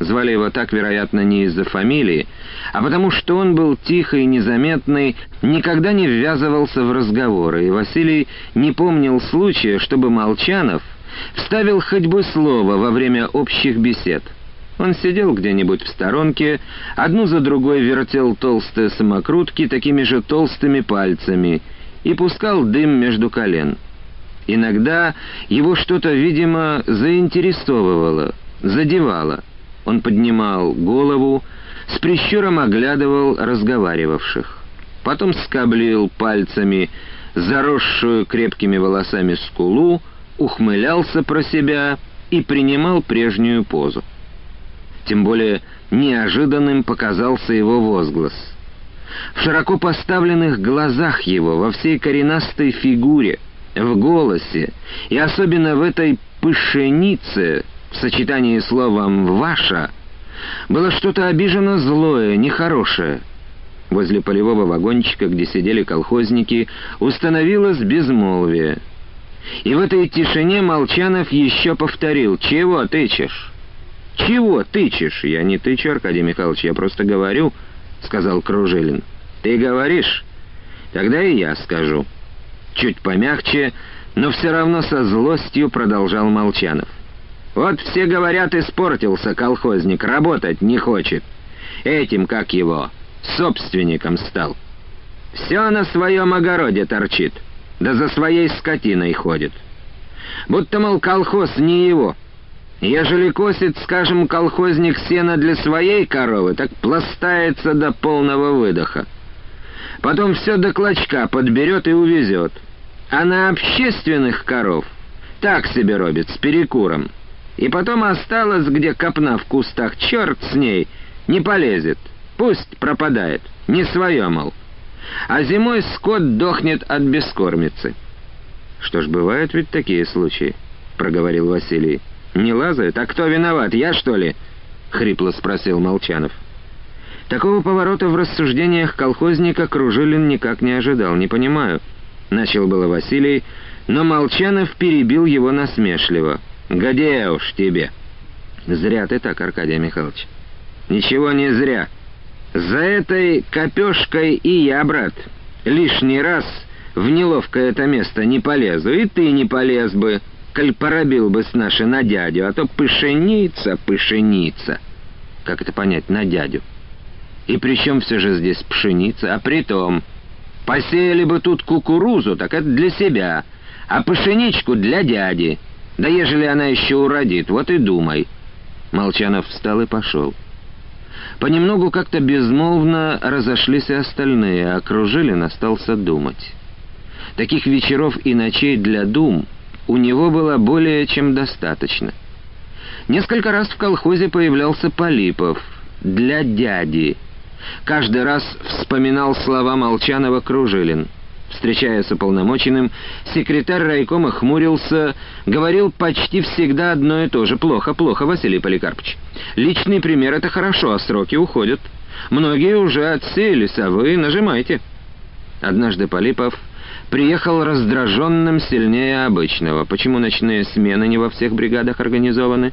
Звали его так, вероятно, не из-за фамилии, а потому что он был тихий, незаметный, никогда не ввязывался в разговоры, и Василий не помнил случая, чтобы Молчанов вставил хоть бы слово во время общих бесед. Он сидел где-нибудь в сторонке, одну за другой вертел толстые самокрутки такими же толстыми пальцами и пускал дым между колен. Иногда его что-то, видимо, заинтересовывало, задевало. Он поднимал голову, с прищуром оглядывал разговаривавших. Потом скоблил пальцами заросшую крепкими волосами скулу, ухмылялся про себя и принимал прежнюю позу. Тем более неожиданным показался его возглас. В широко поставленных глазах его, во всей коренастой фигуре, в голосе и особенно в этой пышенице в сочетании словом «ваша» было что-то обиженно злое, нехорошее. Возле полевого вагончика, где сидели колхозники, установилось безмолвие. И в этой тишине Молчанов еще повторил «Чего тычешь?» «Чего тычешь?» «Я не тычу, Аркадий Михайлович, я просто говорю», — сказал Кружилин. «Ты говоришь? Тогда и я скажу». Чуть помягче, но все равно со злостью продолжал Молчанов. «Вот все говорят, испортился колхозник, работать не хочет. Этим, как его, собственником стал. Все на своем огороде торчит, да за своей скотиной ходит. Будто, мол, колхоз не его». Ежели косит, скажем, колхозник сена для своей коровы, так пластается до полного выдоха. Потом все до клочка подберет и увезет. А на общественных коров так себе робит, с перекуром. И потом осталось, где копна в кустах, черт с ней, не полезет. Пусть пропадает, не свое, мол. А зимой скот дохнет от бескормицы. «Что ж, бывают ведь такие случаи», — проговорил Василий. «Не лазают? А кто виноват, я, что ли?» — хрипло спросил Молчанов. Такого поворота в рассуждениях колхозника Кружилин никак не ожидал. «Не понимаю». Начал было Василий, но Молчанов перебил его насмешливо. «Где уж тебе?» «Зря ты так, Аркадий Михайлович». «Ничего не зря. За этой копешкой и я, брат, лишний раз в неловкое это место не полезу, и ты не полез бы» коль поробил бы с нашей на дядю, а то пышеница, пышеница. Как это понять, на дядю? И при чем все же здесь пшеница? А при том, посеяли бы тут кукурузу, так это для себя, а пшеничку для дяди. Да ежели она еще уродит, вот и думай. Молчанов встал и пошел. Понемногу как-то безмолвно разошлись и остальные, а Кружилин остался думать. Таких вечеров и ночей для дум — у него было более чем достаточно. Несколько раз в колхозе появлялся Полипов для дяди. Каждый раз вспоминал слова Молчанова Кружилин. Встречаясь с уполномоченным, секретарь райкома хмурился, говорил почти всегда одно и то же. «Плохо, плохо, Василий Поликарпович. Личный пример — это хорошо, а сроки уходят. Многие уже отсеялись, а вы нажимайте». Однажды Полипов приехал раздраженным сильнее обычного. Почему ночные смены не во всех бригадах организованы?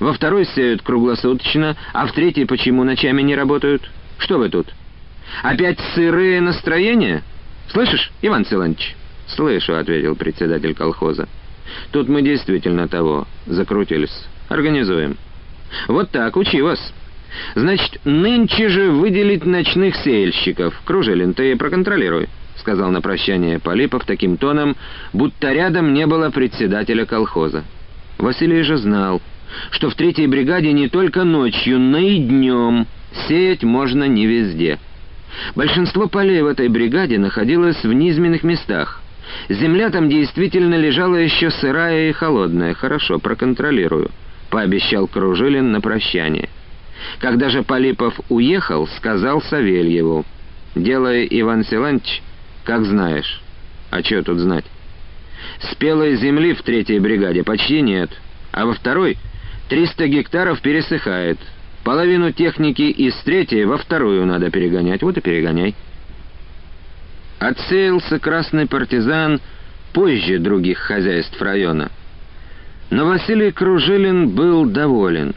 Во второй сеют круглосуточно, а в третьей почему ночами не работают? Что вы тут? Опять сырые настроения? Слышишь, Иван Силантьевич? «Слышу», — ответил председатель колхоза. Тут мы действительно того закрутились. Организуем. Вот так, учи вас. Значит, нынче же выделить ночных сеяльщиков. Кружилин, ты проконтролируй, сказал на прощание Полипов таким тоном, будто рядом не было председателя колхоза. Василий же знал, что в третьей бригаде не только ночью, но и днем сеять можно не везде. Большинство полей в этой бригаде находилось в низменных местах. Земля там действительно лежала еще сырая и холодная. Хорошо, проконтролирую, пообещал Кружилин на прощание. Когда же Полипов уехал, сказал Савельеву, «Делай, Иван Силантьевич, как знаешь». «А что тут знать?» «Спелой земли в третьей бригаде почти нет, а во второй 300 гектаров пересыхает. Половину техники из третьей во вторую надо перегонять, вот и перегоняй». Отсеялся красный партизан позже других хозяйств района. Но Василий Кружилин был доволен.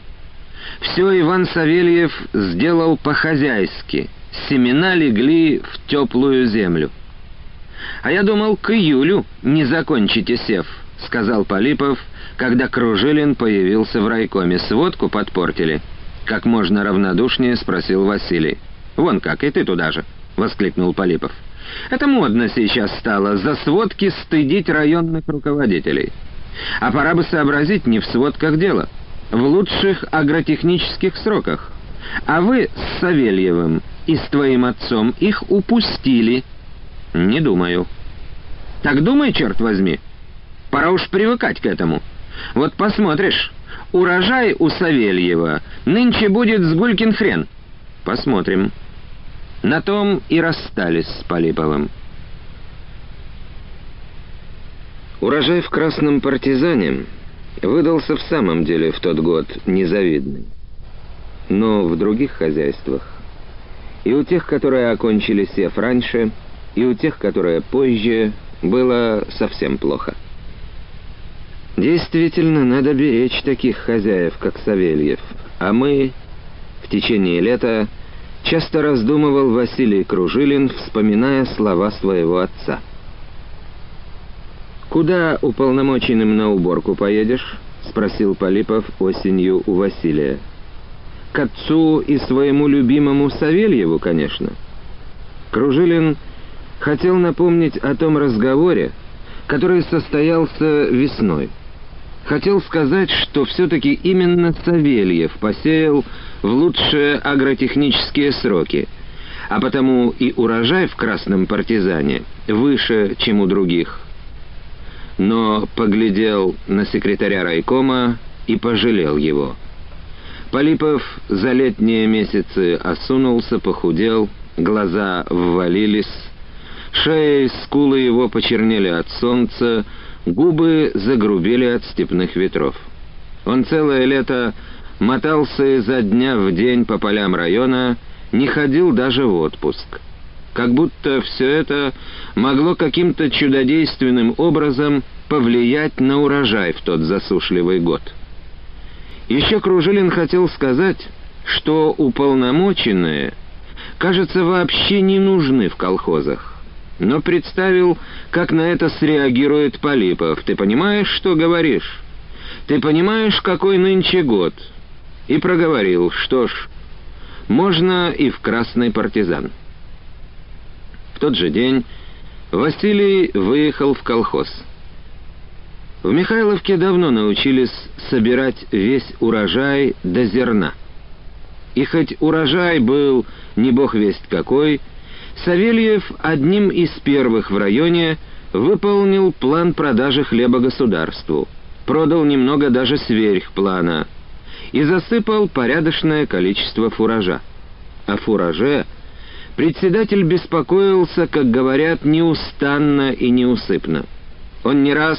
Все Иван Савельев сделал по-хозяйски. Семена легли в теплую землю. «А я думал, к июлю не закончите сев», — сказал Полипов, когда Кружилин появился в райкоме. «Сводку подпортили?» Как можно равнодушнее спросил Василий. «Вон как, и ты туда же», — воскликнул Полипов. Это модно сейчас стало за сводки стыдить районных руководителей. А пора бы сообразить не в сводках дело, в лучших агротехнических сроках. А вы с Савельевым и с твоим отцом их упустили. Не думаю. Так думай, черт возьми. Пора уж привыкать к этому. Вот посмотришь, урожай у Савельева нынче будет с гулькин хрен. Посмотрим. На том и расстались с Полиповым. Урожай в Красном партизане выдался в самом деле в тот год незавидный. Но в других хозяйствах, и у тех, которые окончили сев раньше, и у тех, которые позже, было совсем плохо. Действительно, надо беречь таких хозяев, как Савельев, а мы в течение лета Часто раздумывал Василий Кружилин, вспоминая слова своего отца. «Куда уполномоченным на уборку поедешь?» — спросил Полипов осенью у Василия. «К отцу и своему любимому Савельеву, конечно». Кружилин хотел напомнить о том разговоре, который состоялся весной. Хотел сказать, что все-таки именно Савельев посеял в лучшие агротехнические сроки, а потому и урожай в «Красном партизане» выше, чем у других. Но поглядел на секретаря райкома и пожалел его. Полипов за летние месяцы осунулся, похудел, глаза ввалились, шея и скулы его почернели от солнца, губы загрубели от степных ветров. Он целое лето мотался изо дня в день по полям района, не ходил даже в отпуск. Как будто все это могло каким-то чудодейственным образом повлиять на урожай в тот засушливый год. Еще Кружилин хотел сказать, что уполномоченные, кажется, вообще не нужны в колхозах. Но представил, как на это среагирует Полипов. «Ты понимаешь, что говоришь? Ты понимаешь, какой нынче год? и проговорил, что ж, можно и в красный партизан. В тот же день Василий выехал в колхоз. В Михайловке давно научились собирать весь урожай до зерна. И хоть урожай был не бог весть какой, Савельев одним из первых в районе выполнил план продажи хлеба государству. Продал немного даже сверх плана – и засыпал порядочное количество фуража. О фураже председатель беспокоился, как говорят, неустанно и неусыпно. Он не раз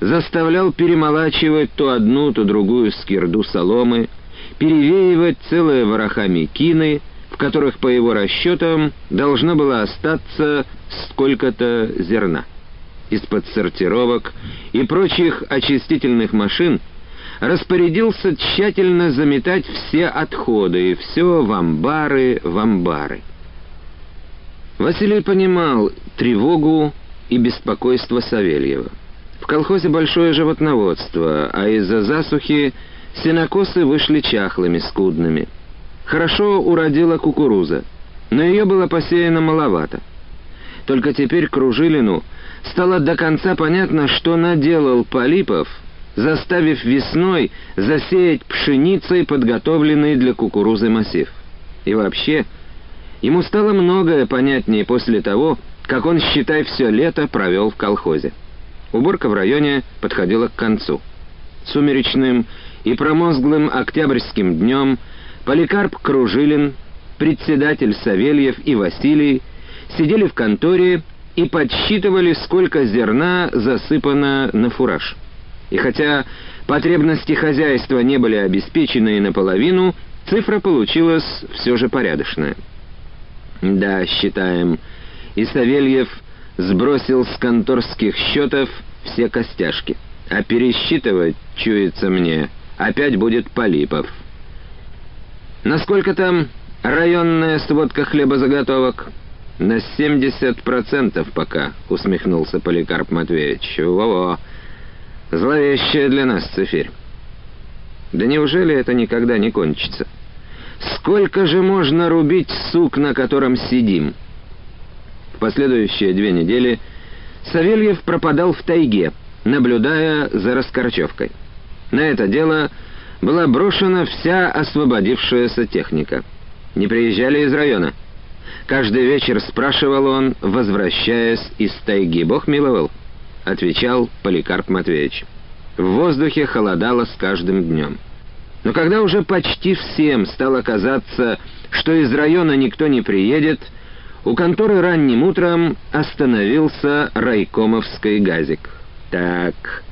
заставлял перемолачивать то одну, то другую скирду соломы, перевеивать целые вороха мекины, в которых, по его расчетам, должно было остаться сколько-то зерна. Из-под сортировок и прочих очистительных машин – распорядился тщательно заметать все отходы и все в амбары, в амбары. Василий понимал тревогу и беспокойство Савельева. В колхозе большое животноводство, а из-за засухи сенокосы вышли чахлыми, скудными. Хорошо уродила кукуруза, но ее было посеяно маловато. Только теперь Кружилину стало до конца понятно, что наделал Полипов, заставив весной засеять пшеницей подготовленный для кукурузы массив. И вообще, ему стало многое понятнее после того, как он, считай, все лето провел в колхозе. Уборка в районе подходила к концу. Сумеречным и промозглым октябрьским днем Поликарп Кружилин, председатель Савельев и Василий сидели в конторе и подсчитывали, сколько зерна засыпано на фураж. И хотя потребности хозяйства не были обеспечены наполовину, цифра получилась все же порядочная. Да, считаем, и Савельев сбросил с конторских счетов все костяшки. А пересчитывать, чуется мне, опять будет Полипов. Насколько там районная сводка хлебозаготовок? На 70% пока, усмехнулся Поликарп Матвеевич. Во-во. Зловещая для нас цифирь. Да неужели это никогда не кончится? Сколько же можно рубить сук, на котором сидим? В последующие две недели Савельев пропадал в тайге, наблюдая за раскорчевкой. На это дело была брошена вся освободившаяся техника. Не приезжали из района. Каждый вечер спрашивал он, возвращаясь из тайги. «Бог миловал», — отвечал Поликарп Матвеевич. В воздухе холодало с каждым днем. Но когда уже почти всем стало казаться, что из района никто не приедет, у конторы ранним утром остановился райкомовский газик. Так,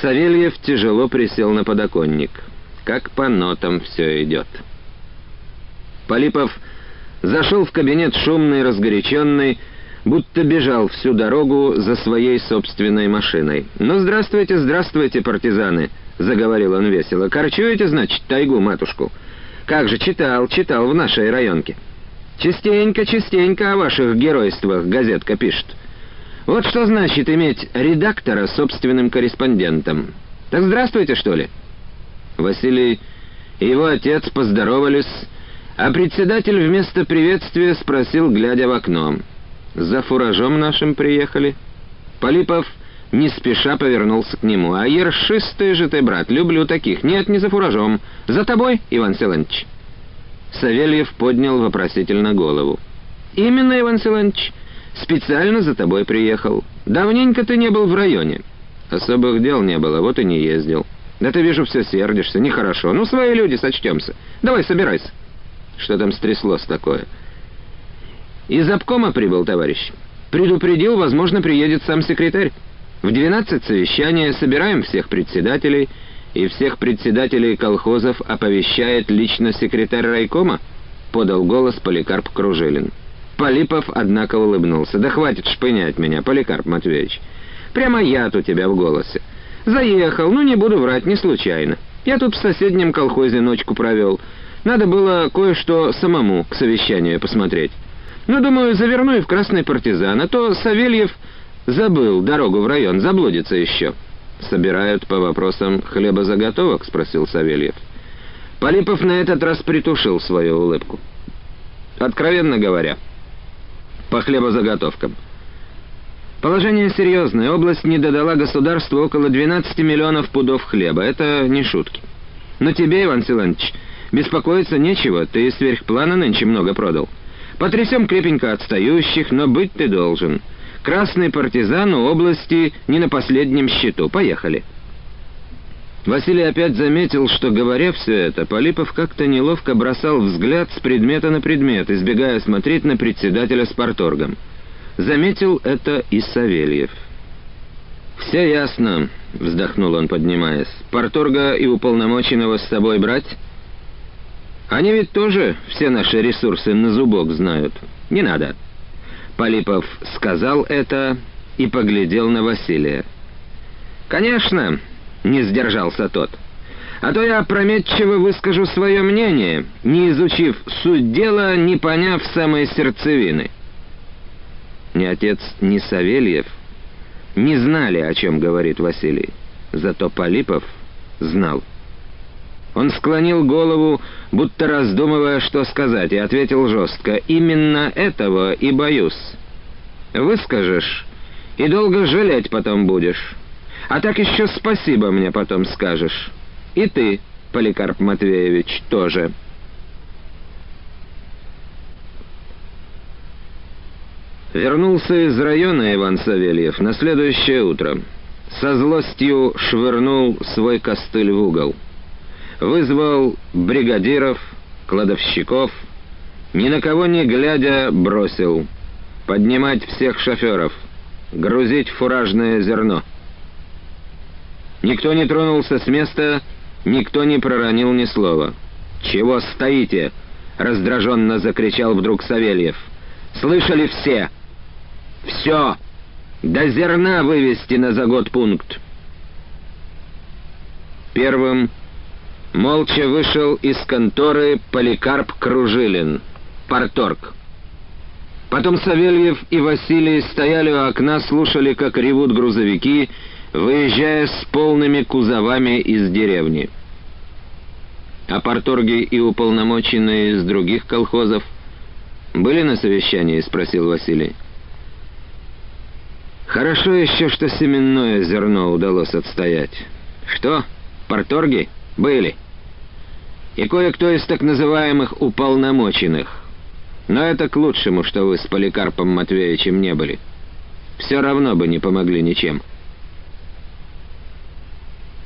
Савельев тяжело присел на подоконник. Как по нотам все идет. Полипов зашел в кабинет шумный, разгоряченный, будто бежал всю дорогу за своей собственной машиной. «Ну, здравствуйте, здравствуйте, партизаны!» — заговорил он весело. «Корчуете, значит, тайгу, матушку? Как же, читал, читал в нашей районке». Частенько, частенько о ваших геройствах газетка пишет. Вот что значит иметь редактора собственным корреспондентом. Так здравствуйте, что ли?» Василий и его отец поздоровались, а председатель вместо приветствия спросил, глядя в окно. «За фуражом нашим приехали?» Полипов не спеша повернулся к нему. «А ершистый же ты, брат, люблю таких. Нет, не за фуражом. За тобой, Иван Селанович». Савельев поднял вопросительно голову. «Именно, Иван Силанович. Специально за тобой приехал. Давненько ты не был в районе». «Особых дел не было, вот и не ездил». «Да ты, вижу, все сердишься. Нехорошо. Ну, свои люди, сочтемся. Давай, собирайся». «Что там стряслось такое?» «Из обкома прибыл, товарищ. Предупредил, возможно, приедет сам секретарь. В двенадцать совещания собираем всех председателей» и всех председателей колхозов оповещает лично секретарь райкома?» — подал голос Поликарп Кружилин. Полипов, однако, улыбнулся. «Да хватит шпынять меня, Поликарп Матвеевич. Прямо яд у тебя в голосе. Заехал, ну не буду врать, не случайно. Я тут в соседнем колхозе ночку провел. Надо было кое-что самому к совещанию посмотреть. Ну, думаю, заверну и в Красный партизан, а то Савельев забыл дорогу в район, заблудится еще» собирают по вопросам хлебозаготовок?» — спросил Савельев. Полипов на этот раз притушил свою улыбку. «Откровенно говоря, по хлебозаготовкам. Положение серьезное. Область не додала государству около 12 миллионов пудов хлеба. Это не шутки. Но тебе, Иван Силанович, беспокоиться нечего. Ты сверхплана нынче много продал. Потрясем крепенько отстающих, но быть ты должен». Красный партизан у области не на последнем счету. Поехали. Василий опять заметил, что, говоря все это, Полипов как-то неловко бросал взгляд с предмета на предмет, избегая смотреть на председателя с порторгом. Заметил это и Савельев. «Все ясно», — вздохнул он, поднимаясь. «Порторга и уполномоченного с собой брать?» «Они ведь тоже все наши ресурсы на зубок знают. Не надо». Полипов сказал это и поглядел на Василия. «Конечно», — не сдержался тот. «А то я опрометчиво выскажу свое мнение, не изучив суть дела, не поняв самой сердцевины». Ни отец, ни Савельев не знали, о чем говорит Василий. Зато Полипов знал. Он склонил голову, будто раздумывая, что сказать, и ответил жестко. «Именно этого и боюсь. Выскажешь, и долго жалеть потом будешь. А так еще спасибо мне потом скажешь. И ты, Поликарп Матвеевич, тоже». Вернулся из района Иван Савельев на следующее утро. Со злостью швырнул свой костыль в угол вызвал бригадиров, кладовщиков, ни на кого не глядя бросил поднимать всех шоферов, грузить фуражное зерно. Никто не тронулся с места, никто не проронил ни слова. «Чего стоите?» — раздраженно закричал вдруг Савельев. «Слышали все? Все! До зерна вывести на загод пункт!» Первым молча вышел из конторы Поликарп Кружилин, порторг. Потом Савельев и Василий стояли у окна, слушали, как ревут грузовики, выезжая с полными кузовами из деревни. А порторги и уполномоченные из других колхозов были на совещании, спросил Василий. Хорошо еще, что семенное зерно удалось отстоять. Что, порторги? Были и кое-кто из так называемых уполномоченных. Но это к лучшему, что вы с Поликарпом Матвеевичем не были. Все равно бы не помогли ничем.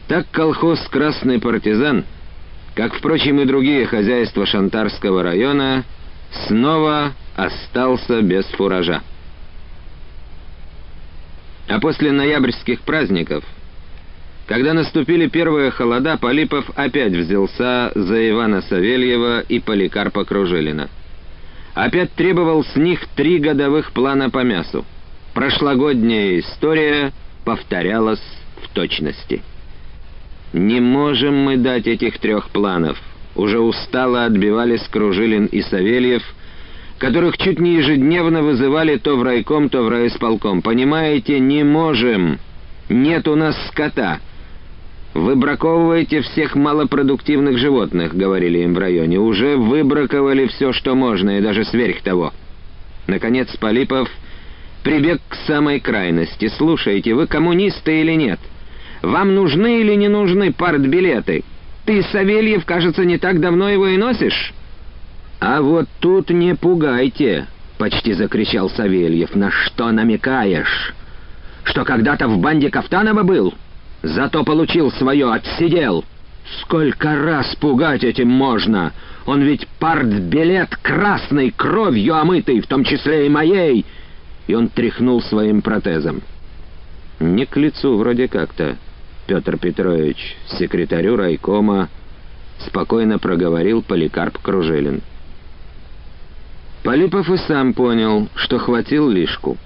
Так колхоз «Красный партизан», как, впрочем, и другие хозяйства Шантарского района, снова остался без фуража. А после ноябрьских праздников – когда наступили первые холода, Полипов опять взялся за Ивана Савельева и Поликарпа Кружилина. Опять требовал с них три годовых плана по мясу. Прошлогодняя история повторялась в точности. «Не можем мы дать этих трех планов», — уже устало отбивались Кружилин и Савельев, которых чуть не ежедневно вызывали то в райком, то в райисполком. «Понимаете, не можем. Нет у нас скота». «Выбраковывайте всех малопродуктивных животных», — говорили им в районе. «Уже выбраковали все, что можно, и даже сверх того». Наконец Полипов прибег к самой крайности. «Слушайте, вы коммунисты или нет? Вам нужны или не нужны партбилеты? Ты, Савельев, кажется, не так давно его и носишь?» «А вот тут не пугайте», — почти закричал Савельев. «На что намекаешь? Что когда-то в банде Кафтанова был?» Зато получил свое, отсидел. Сколько раз пугать этим можно? Он ведь партбилет красной кровью омытый, в том числе и моей. И он тряхнул своим протезом. Не к лицу вроде как-то, Петр Петрович, секретарю райкома, спокойно проговорил Поликарп Кружилин. Полипов и сам понял, что хватил лишку.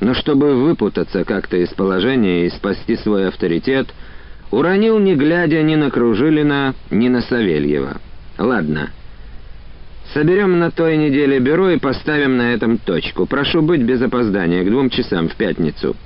Но чтобы выпутаться как-то из положения и спасти свой авторитет, уронил, не глядя ни на Кружилина, ни на Савельева. «Ладно. Соберем на той неделе бюро и поставим на этом точку. Прошу быть без опоздания, к двум часам в пятницу».